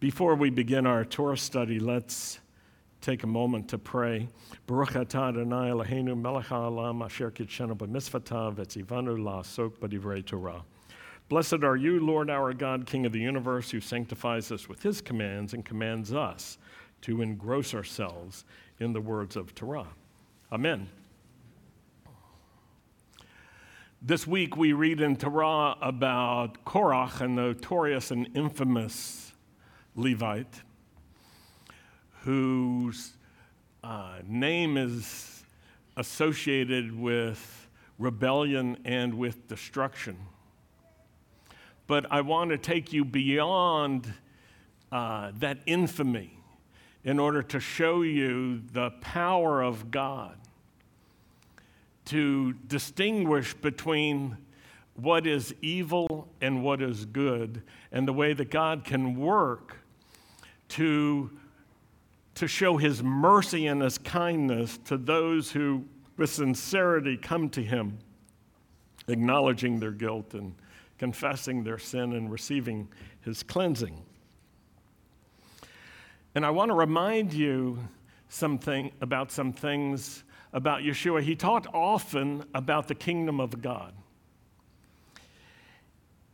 Before we begin our Torah study, let's take a moment to pray. Baruch atah Adonai Eloheinu melech haolam asher kitshenu etzivanu la'asok b'divrei Torah. Blessed are you, Lord our God, King of the universe, who sanctifies us with his commands and commands us to engross ourselves in the words of Torah. Amen. This week we read in Torah about Korach, a notorious and infamous Levite, whose uh, name is associated with rebellion and with destruction. But I want to take you beyond uh, that infamy in order to show you the power of God to distinguish between what is evil and what is good, and the way that God can work to, to show his mercy and his kindness to those who, with sincerity, come to him, acknowledging their guilt and confessing their sin and receiving his cleansing. And I want to remind you something about some things about Yeshua. He taught often about the kingdom of God.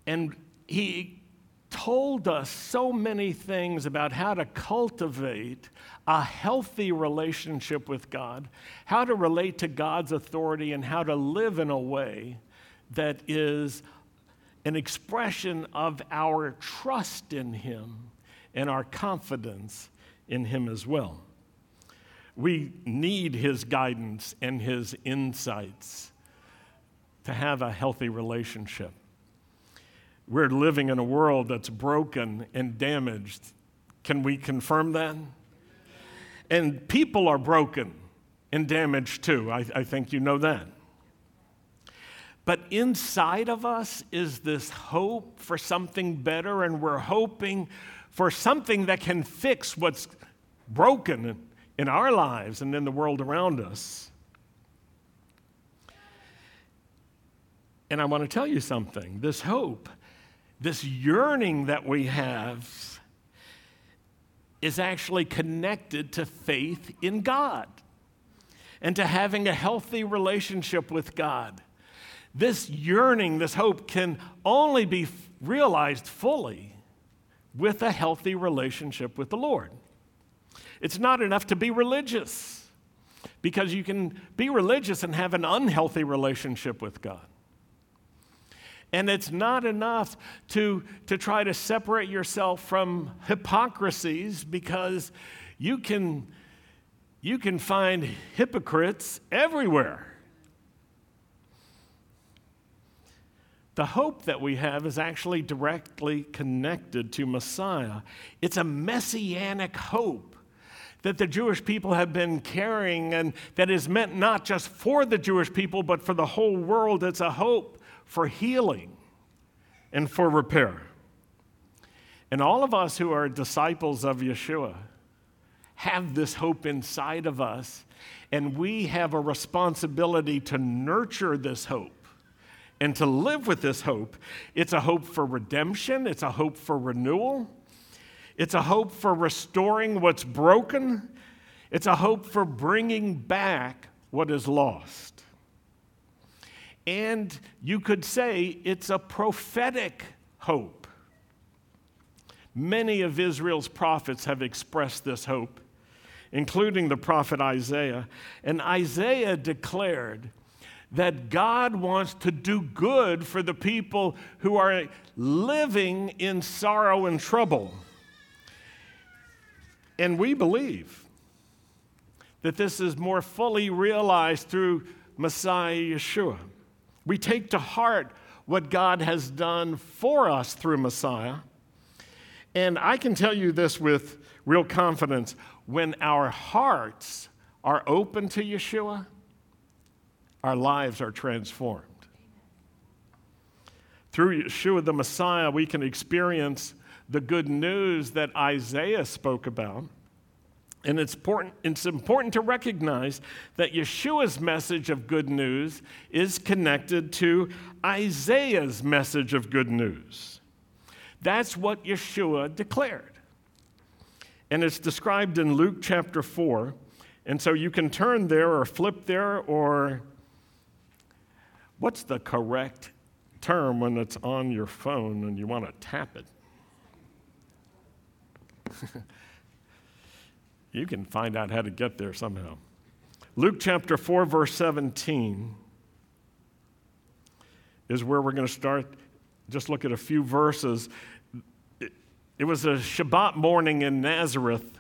And he told us so many things about how to cultivate a healthy relationship with God, how to relate to God's authority, and how to live in a way that is an expression of our trust in Him and our confidence in Him as well. We need His guidance and His insights to have a healthy relationship. We're living in a world that's broken and damaged. Can we confirm that? And people are broken and damaged too. I, I think you know that. But inside of us is this hope for something better, and we're hoping for something that can fix what's broken in our lives and in the world around us. And I want to tell you something this hope, this yearning that we have, is actually connected to faith in God and to having a healthy relationship with God. This yearning, this hope can only be realized fully with a healthy relationship with the Lord. It's not enough to be religious because you can be religious and have an unhealthy relationship with God. And it's not enough to, to try to separate yourself from hypocrisies because you can, you can find hypocrites everywhere. The hope that we have is actually directly connected to Messiah. It's a messianic hope that the Jewish people have been carrying and that is meant not just for the Jewish people, but for the whole world. It's a hope for healing and for repair. And all of us who are disciples of Yeshua have this hope inside of us, and we have a responsibility to nurture this hope and to live with this hope. It's a hope for redemption, it's a hope for renewal, it's a hope for restoring what's broken, it's a hope for bringing back what is lost. And you could say it's a prophetic hope. Many of Israel's prophets have expressed this hope, including the prophet Isaiah. And Isaiah declared that God wants to do good for the people who are living in sorrow and trouble. And we believe that this is more fully realized through Messiah Yeshua. We take to heart what God has done for us through Messiah. And I can tell you this with real confidence when our hearts are open to Yeshua, our lives are transformed. Through Yeshua the Messiah, we can experience the good news that Isaiah spoke about. And it's important, it's important to recognize that Yeshua's message of good news is connected to Isaiah's message of good news. That's what Yeshua declared. And it's described in Luke chapter 4. And so you can turn there or flip there, or what's the correct term when it's on your phone and you want to tap it? you can find out how to get there somehow. Luke chapter 4, verse 17 is where we're going to start. Just look at a few verses. It, was a Shabbat morning in Nazareth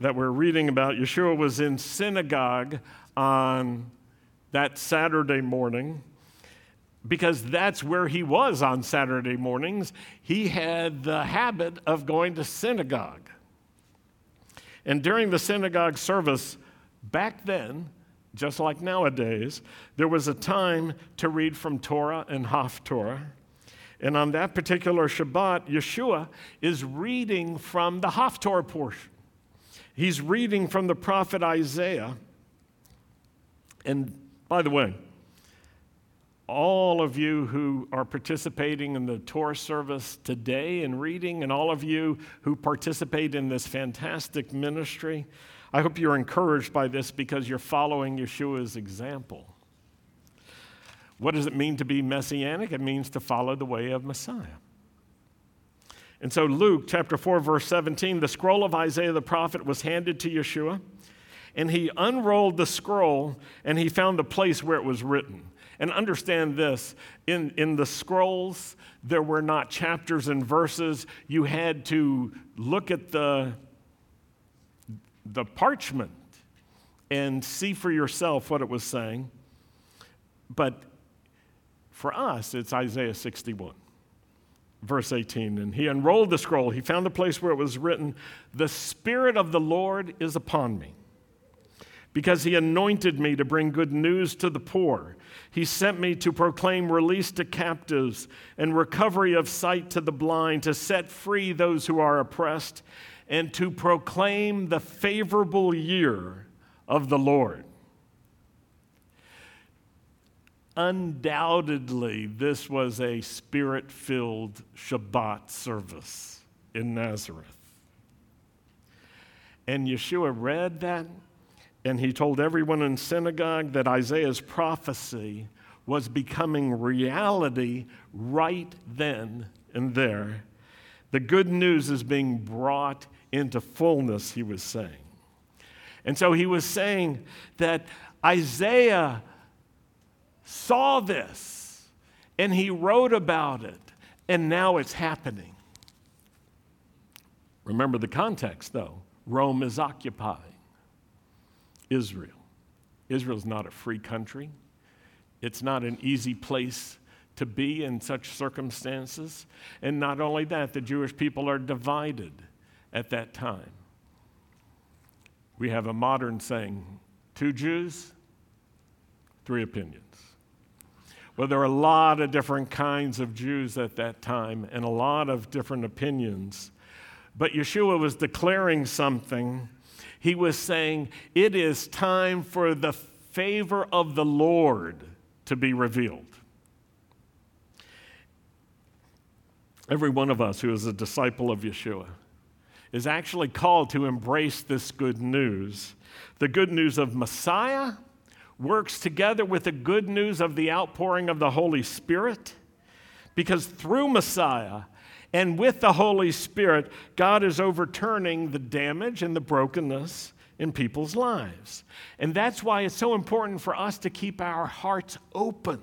that we're reading about. Yeshua was in synagogue on that Saturday morning because that's where he was on Saturday mornings. He had the habit of going to synagogue. And during the synagogue service, back then, just like nowadays, there was a time to read from Torah and Haftorah. And on that particular Shabbat, Yeshua is reading from the Haftorah portion. He's reading from the prophet Isaiah. And by the way, all of you who are participating in the Torah service today and reading, and all of you who participate in this fantastic ministry, I hope you're encouraged by this because you're following Yeshua's example. What does it mean to be messianic? It means to follow the way of Messiah. And so, Luke chapter 4, verse 17, the scroll of Isaiah the prophet was handed to Yeshua, and he unrolled the scroll and he found the place where it was written. And understand this in, in the scrolls, there were not chapters and verses. You had to look at the, the parchment and see for yourself what it was saying. But for us, it's Isaiah 61, verse 18. And he unrolled the scroll. He found the place where it was written, The Spirit of the Lord is upon me because he anointed me to bring good news to the poor. He sent me to proclaim release to captives and recovery of sight to the blind, to set free those who are oppressed, and to proclaim the favorable year of the Lord. Undoubtedly, this was a spirit filled Shabbat service in Nazareth. And Yeshua read that and he told everyone in synagogue that Isaiah's prophecy was becoming reality right then and there. The good news is being brought into fullness, he was saying. And so he was saying that Isaiah saw this and he wrote about it, and now it's happening. Remember the context, though Rome is occupied. Israel. Israel is not a free country. It's not an easy place to be in such circumstances. And not only that, the Jewish people are divided at that time. We have a modern saying two Jews, three opinions. Well, there are a lot of different kinds of Jews at that time and a lot of different opinions. But Yeshua was declaring something he was saying, It is time for the favor of the Lord to be revealed. Every one of us who is a disciple of Yeshua is actually called to embrace this good news. The good news of Messiah works together with the good news of the outpouring of the Holy Spirit because through Messiah, and with the Holy Spirit, God is overturning the damage and the brokenness in people's lives. And that's why it's so important for us to keep our hearts open.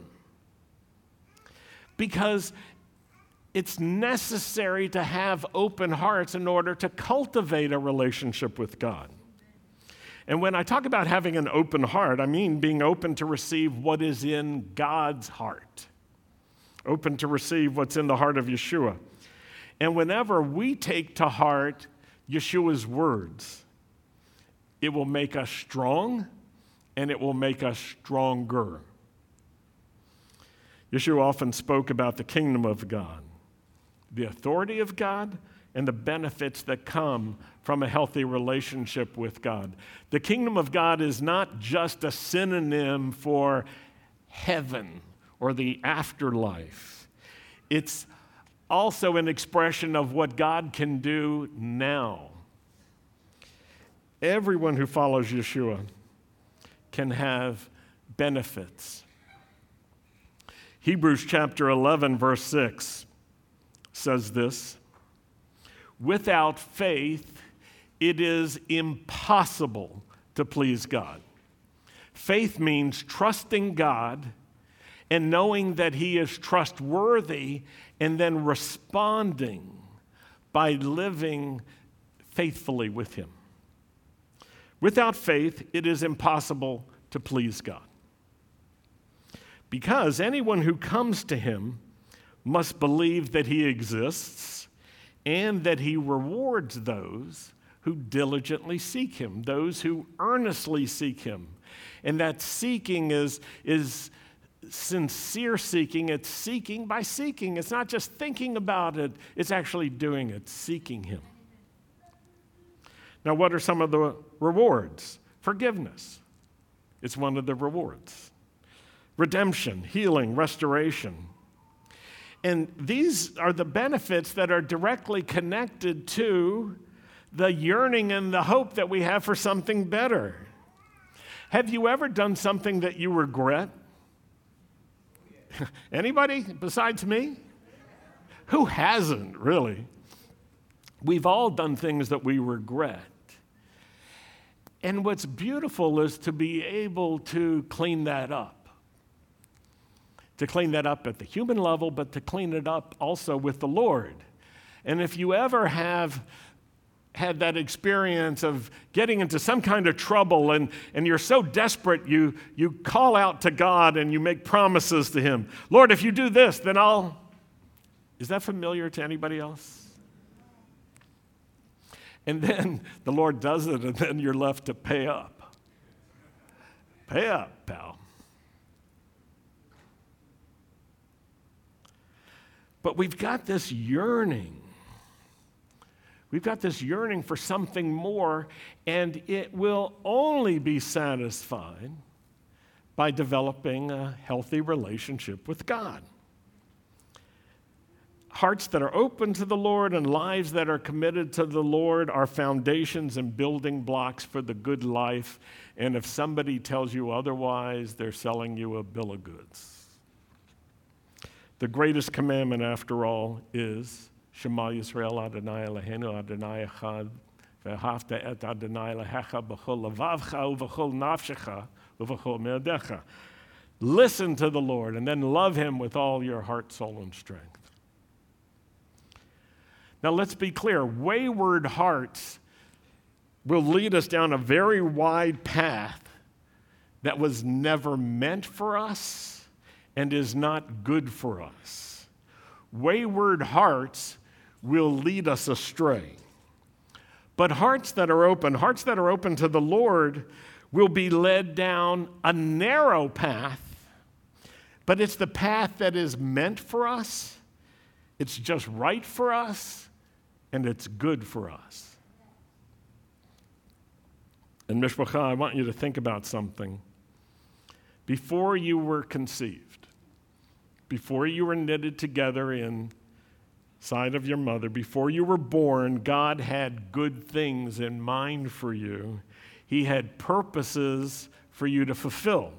Because it's necessary to have open hearts in order to cultivate a relationship with God. And when I talk about having an open heart, I mean being open to receive what is in God's heart, open to receive what's in the heart of Yeshua. And whenever we take to heart Yeshua's words, it will make us strong and it will make us stronger. Yeshua often spoke about the kingdom of God, the authority of God, and the benefits that come from a healthy relationship with God. The kingdom of God is not just a synonym for heaven or the afterlife, it's also an expression of what God can do now Everyone who follows Yeshua can have benefits. Hebrews chapter 11, verse 6 says this Without faith, it is impossible to please God. Faith means trusting God and knowing that He is trustworthy and then responding by living faithfully with Him. Without faith, it is impossible to please God. Because anyone who comes to Him must believe that He exists and that He rewards those who diligently seek Him, those who earnestly seek Him. And that seeking is, is sincere seeking, it's seeking by seeking. It's not just thinking about it, it's actually doing it, seeking Him. Now, what are some of the rewards? Forgiveness. It's one of the rewards. Redemption, healing, restoration. And these are the benefits that are directly connected to the yearning and the hope that we have for something better. Have you ever done something that you regret? Anybody besides me? Who hasn't, really? We've all done things that we regret. And what's beautiful is to be able to clean that up. To clean that up at the human level, but to clean it up also with the Lord. And if you ever have had that experience of getting into some kind of trouble and, and you're so desperate, you, you call out to God and you make promises to Him. Lord, if you do this, then I'll. Is that familiar to anybody else? And then the Lord does it, and then you're left to pay up. Pay up, pal. But we've got this yearning. We've got this yearning for something more, and it will only be satisfied by developing a healthy relationship with God hearts that are open to the Lord and lives that are committed to the Lord are foundations and building blocks for the good life. And if somebody tells you otherwise, they're selling you a bill of goods. The greatest commandment, after all, is Shema Yisrael Adonai Eloheinu Adonai Echad. Listen to the Lord and then love Him with all your heart, soul, and strength. Now, let's be clear wayward hearts will lead us down a very wide path that was never meant for us and is not good for us. Wayward hearts will lead us astray. But hearts that are open, hearts that are open to the Lord, will be led down a narrow path, but it's the path that is meant for us. It's just right for us and it's good for us. And Mishpacha, I want you to think about something. Before you were conceived, before you were knitted together inside of your mother, before you were born, God had good things in mind for you. He had purposes for you to fulfill.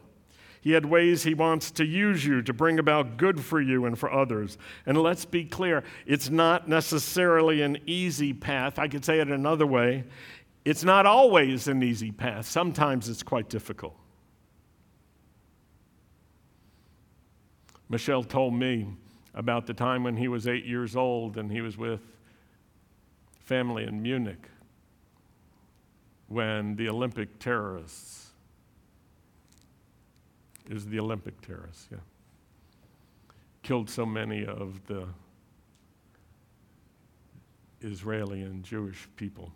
He had ways He wants to use you to bring about good for you and for others. And let's be clear, it's not necessarily an easy path. I could say it another way it's not always an easy path, sometimes it's quite difficult. Michelle told me about the time when he was eight years old and he was with family in Munich when the Olympic terrorists is the Olympic terrorists, yeah. Killed so many of the Israeli and Jewish people.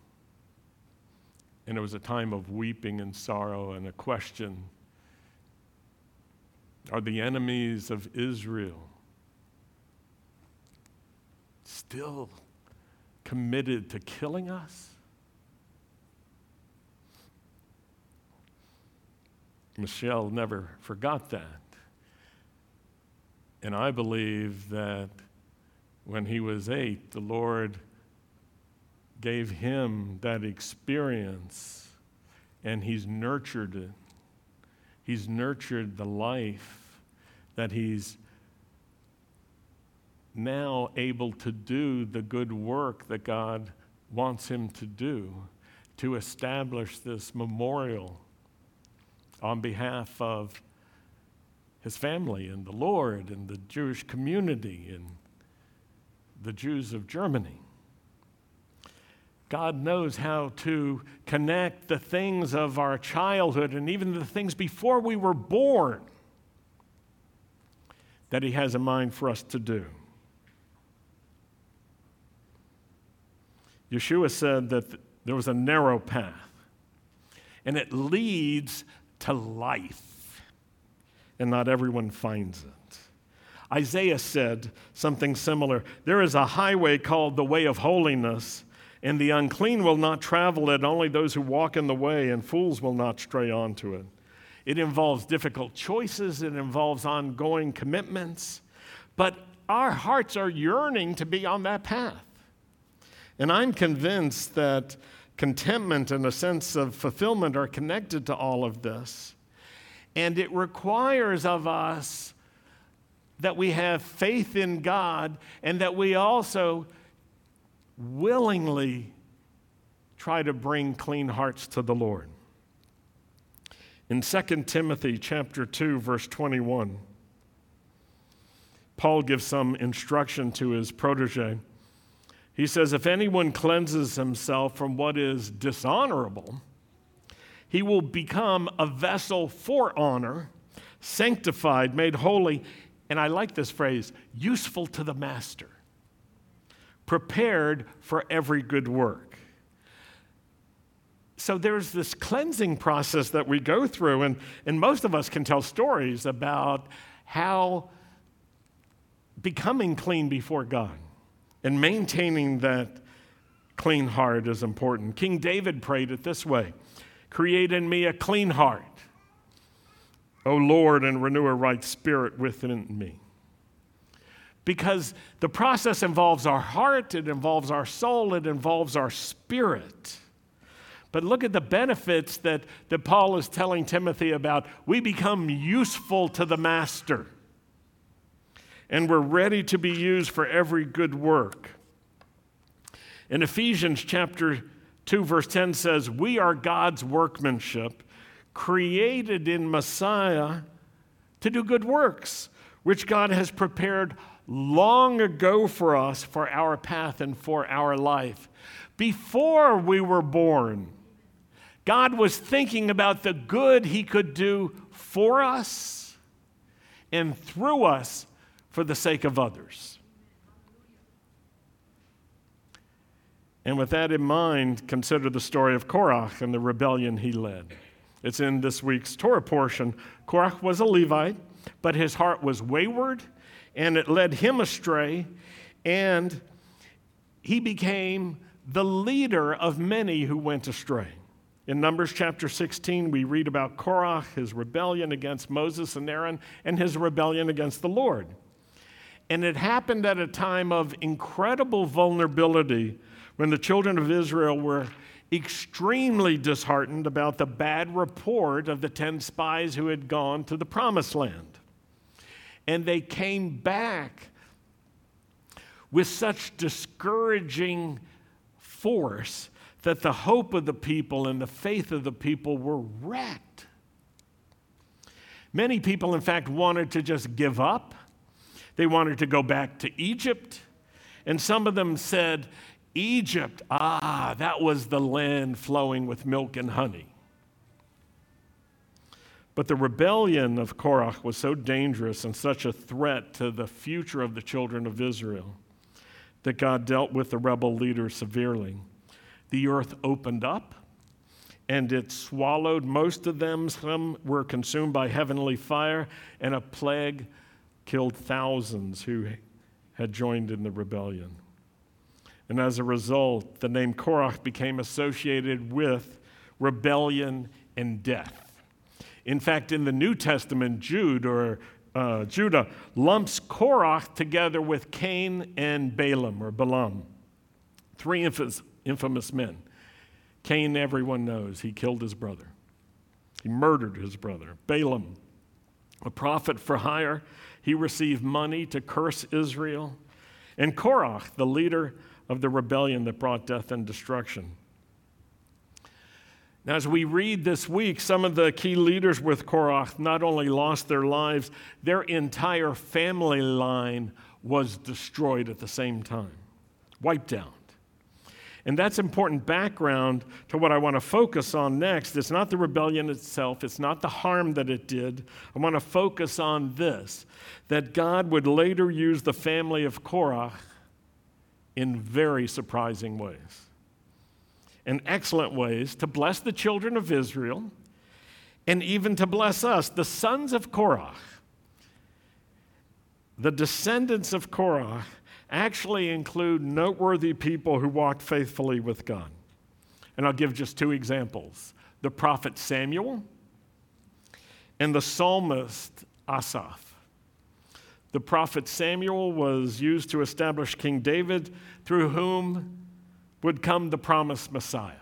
And it was a time of weeping and sorrow and a question Are the enemies of Israel still committed to killing us? Michelle never forgot that. And I believe that when he was eight, the Lord gave him that experience and he's nurtured it. He's nurtured the life that he's now able to do the good work that God wants him to do to establish this memorial on behalf of his family and the Lord and the Jewish community and the Jews of Germany. God knows how to connect the things of our childhood and even the things before we were born that He has in mind for us to do. Yeshua said that there was a narrow path, and it leads to life, and not everyone finds it. Isaiah said something similar There is a highway called the way of holiness, and the unclean will not travel it, only those who walk in the way, and fools will not stray onto it. It involves difficult choices, it involves ongoing commitments, but our hearts are yearning to be on that path. And I'm convinced that contentment and a sense of fulfillment are connected to all of this. And it requires of us that we have faith in God and that we also willingly try to bring clean hearts to the Lord. In 2 Timothy chapter 2 verse 21, Paul gives some instruction to his protege. He says, If anyone cleanses himself from what is dishonorable, he will become a vessel for honor, sanctified, made holy, and I like this phrase, useful to the master, prepared for every good work. So there's this cleansing process that we go through, and, and most of us can tell stories about how becoming clean before God and maintaining that clean heart is important. King David prayed it this way Create in me a clean heart, O Lord, and renew a right spirit within me. Because the process involves our heart, it involves our soul, it involves our spirit. But look at the benefits that, that Paul is telling Timothy about. We become useful to the master and we're ready to be used for every good work. In Ephesians chapter 2 verse 10 says, "We are God's workmanship, created in Messiah to do good works, which God has prepared long ago for us for our path and for our life. Before we were born, God was thinking about the good he could do for us and through us for the sake of others. And with that in mind, consider the story of Korach and the rebellion he led. It's in this week's Torah portion. Korach was a Levite, but his heart was wayward, and it led him astray, and he became the leader of many who went astray. In Numbers chapter 16, we read about Korach, his rebellion against Moses and Aaron, and his rebellion against the Lord. And it happened at a time of incredible vulnerability when the children of Israel were extremely disheartened about the bad report of the 10 spies who had gone to the promised land. And they came back with such discouraging force that the hope of the people and the faith of the people were wrecked. Many people, in fact, wanted to just give up they wanted to go back to Egypt. And some of them said, Egypt, ah, that was the land flowing with milk and honey. But the rebellion of Korach was so dangerous and such a threat to the future of the children of Israel that God dealt with the rebel leader severely. The earth opened up and it swallowed most of them. Some were consumed by heavenly fire, and a plague killed thousands who had joined in the rebellion. And as a result, the name Korach became associated with rebellion and death. In fact, in the New Testament, Jude or uh, Judah lumps Korach together with Cain and Balaam or Balaam, three infamous, infamous men. Cain, everyone knows, he killed his brother. He murdered his brother. Balaam, a prophet for hire, he received money to curse Israel. And Korach, the leader of the rebellion that brought death and destruction. Now, as we read this week, some of the key leaders with Korach not only lost their lives, their entire family line was destroyed at the same time, wiped out. And that's important background to what I want to focus on next. It's not the rebellion itself, it's not the harm that it did. I want to focus on this that God would later use the family of Korah in very surprising ways, in excellent ways, to bless the children of Israel and even to bless us, the sons of Korah. The descendants of Korah actually include noteworthy people who walked faithfully with God. And I'll give just two examples the prophet Samuel and the psalmist Asaph. The prophet Samuel was used to establish King David, through whom would come the promised Messiah.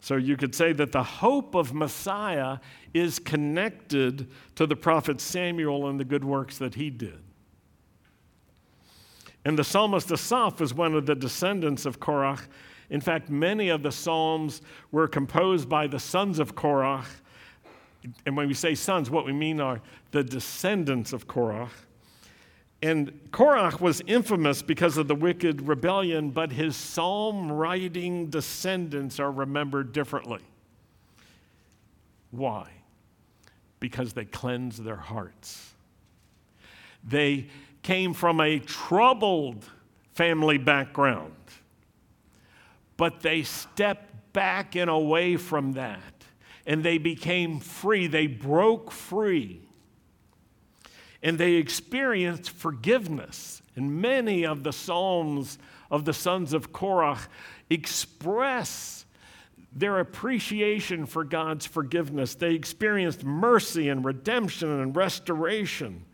So you could say that the hope of Messiah is connected to the prophet Samuel and the good works that he did. And the psalmist Asaph is one of the descendants of Korah. In fact, many of the psalms were composed by the sons of Korah. And when we say sons, what we mean are the descendants of Korah. And Korah was infamous because of the wicked rebellion, but his psalm writing descendants are remembered differently. Why? Because they cleanse their hearts. They came from a troubled family background, but they stepped back and away from that and they became free. They broke free and they experienced forgiveness. And many of the Psalms of the sons of Korah express their appreciation for God's forgiveness. They experienced mercy and redemption and restoration.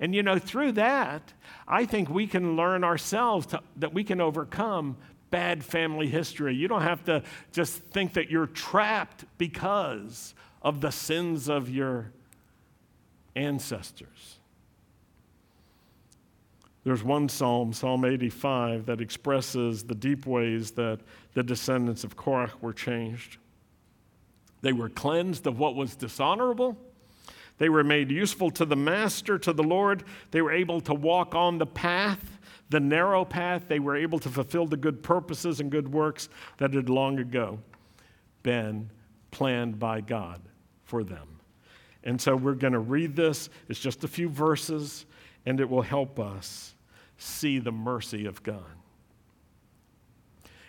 And you know, through that, I think we can learn ourselves to, that we can overcome bad family history. You don't have to just think that you're trapped because of the sins of your ancestors. There's one psalm, Psalm 85, that expresses the deep ways that the descendants of Korah were changed. They were cleansed of what was dishonorable they were made useful to the master, to the Lord. They were able to walk on the path, the narrow path. They were able to fulfill the good purposes and good works that had long ago been planned by God for them. And so we're going to read this. It's just a few verses, and it will help us see the mercy of God.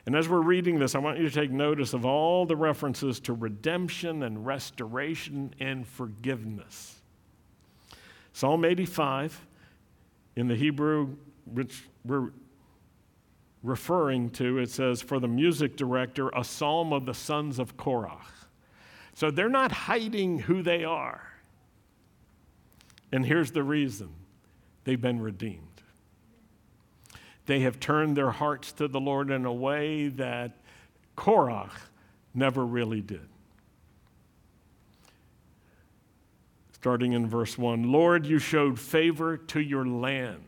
And as we're reading this, I want you to take notice of all the references to redemption and restoration and forgiveness. Psalm 85, in the Hebrew, which we're referring to, it says, for the music director, a psalm of the sons of Korah. So they're not hiding who they are. And here's the reason they've been redeemed. They have turned their hearts to the Lord in a way that Korah never really did. Starting in verse 1 Lord, you showed favor to your land.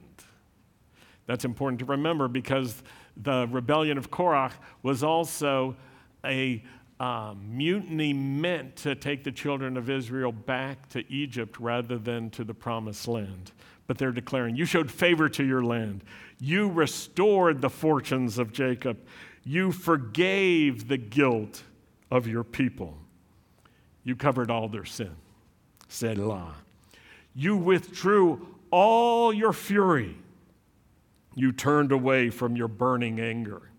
That's important to remember because the rebellion of Korah was also a uh, mutiny meant to take the children of Israel back to Egypt rather than to the promised land but they're declaring, You showed favor to your land. You restored the fortunes of Jacob. You forgave the guilt of your people. You covered all their sin. Selah. You withdrew all your fury. You turned away from your burning anger.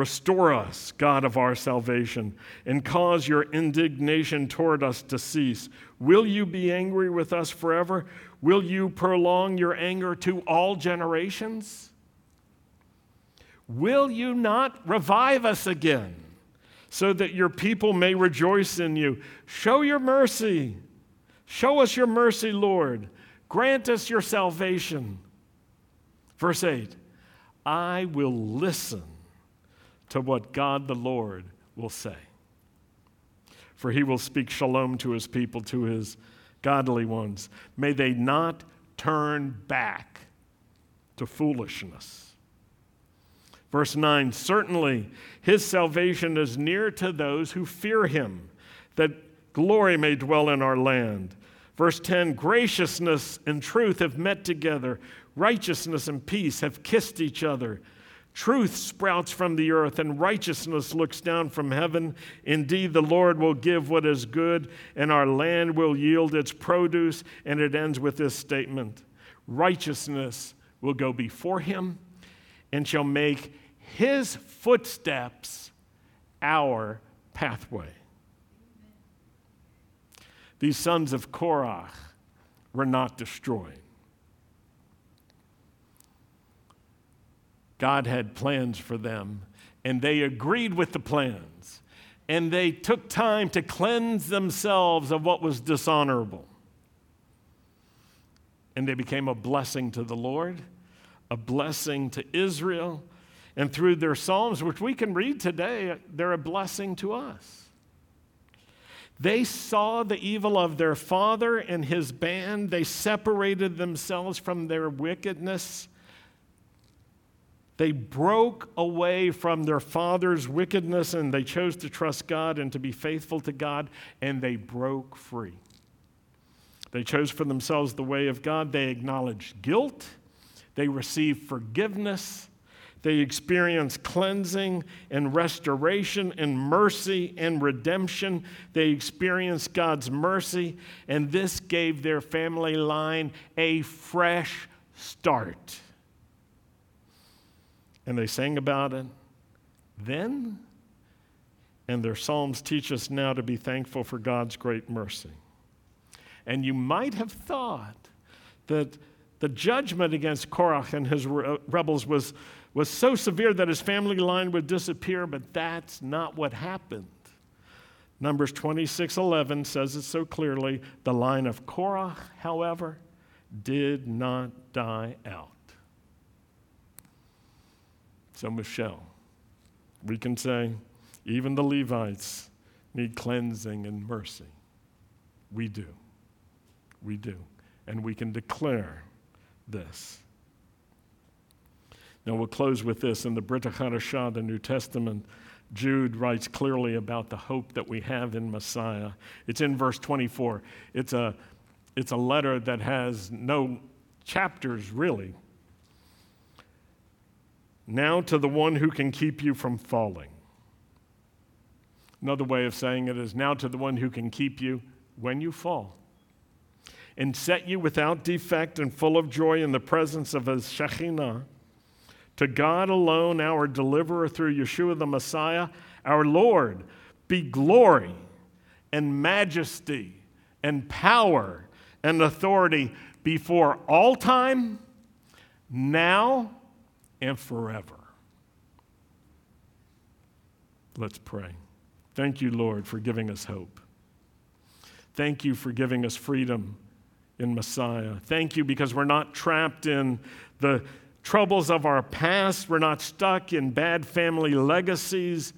Restore us, God of our salvation, and cause your indignation toward us to cease. Will you be angry with us forever? Will you prolong your anger to all generations? Will you not revive us again so that your people may rejoice in you? Show your mercy. Show us your mercy, Lord. Grant us your salvation. Verse 8 I will listen to what God the Lord will say. for he will speak shalom to his people, to his godly ones. May they not turn back to foolishness. Verse 9 Certainly his salvation is near to those who fear him, that glory may dwell in our land. Verse 10 Graciousness and truth have met together, righteousness and peace have kissed each other. Truth sprouts from the earth, and righteousness looks down from heaven. Indeed, the Lord will give what is good, and our land will yield its produce. And it ends with this statement Righteousness will go before him and shall make his footsteps our pathway. These sons of Korah were not destroyed. God had plans for them, and they agreed with the plans. And they took time to cleanse themselves of what was dishonorable. And they became a blessing to the Lord, a blessing to Israel. And through their Psalms, which we can read today, they're a blessing to us. They saw the evil of their father and his band. They separated themselves from their wickedness. They broke away from their father's wickedness and they chose to trust God and to be faithful to God, and they broke free. They chose for themselves the way of God. They acknowledged guilt. They received forgiveness. They experienced cleansing and restoration and mercy and redemption. They experienced God's mercy, and this gave their family line a fresh start. And they sang about it then, and their Psalms teach us now to be thankful for God's great mercy. And you might have thought that the judgment against Korah and his rebels was was so severe that his family line would disappear, but that's not what happened. Numbers 26:11 says it so clearly, the line of Korah, however, did not die out. So Michelle, we can say even the Levites need cleansing and mercy. We do. We do. And we can declare this. Now, we'll close with this. In the Brit Hadashah, the New Testament, Jude writes clearly about the hope that we have in Messiah. It's in verse 24. It's a, it's a letter that has no chapters, really. Now to the one who can keep you from falling. Another way of saying it is now to the one who can keep you when you fall and set you without defect and full of joy in the presence of his Shekhinah to God alone, our deliverer through Yeshua the Messiah, our Lord, be glory and majesty and power and authority before all time, now, and forever. Let's pray. Thank you, Lord, for giving us hope. Thank you for giving us freedom in Messiah. Thank you because we're not trapped in the troubles of our past. We're not stuck in bad family legacies.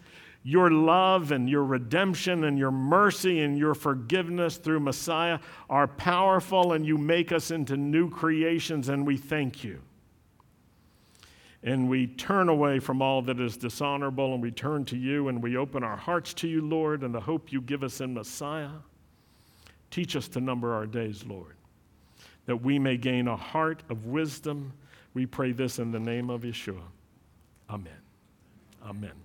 Your love and your redemption and your mercy and your forgiveness through Messiah are powerful, and you make us into new creations, and we thank you. And we turn away from all that is dishonorable, and we turn to you, and we open our hearts to you, Lord, and the hope you give us in Messiah. Teach us to number our days, Lord, that we may gain a heart of wisdom we pray this in the name of Yeshua. Amen. Amen.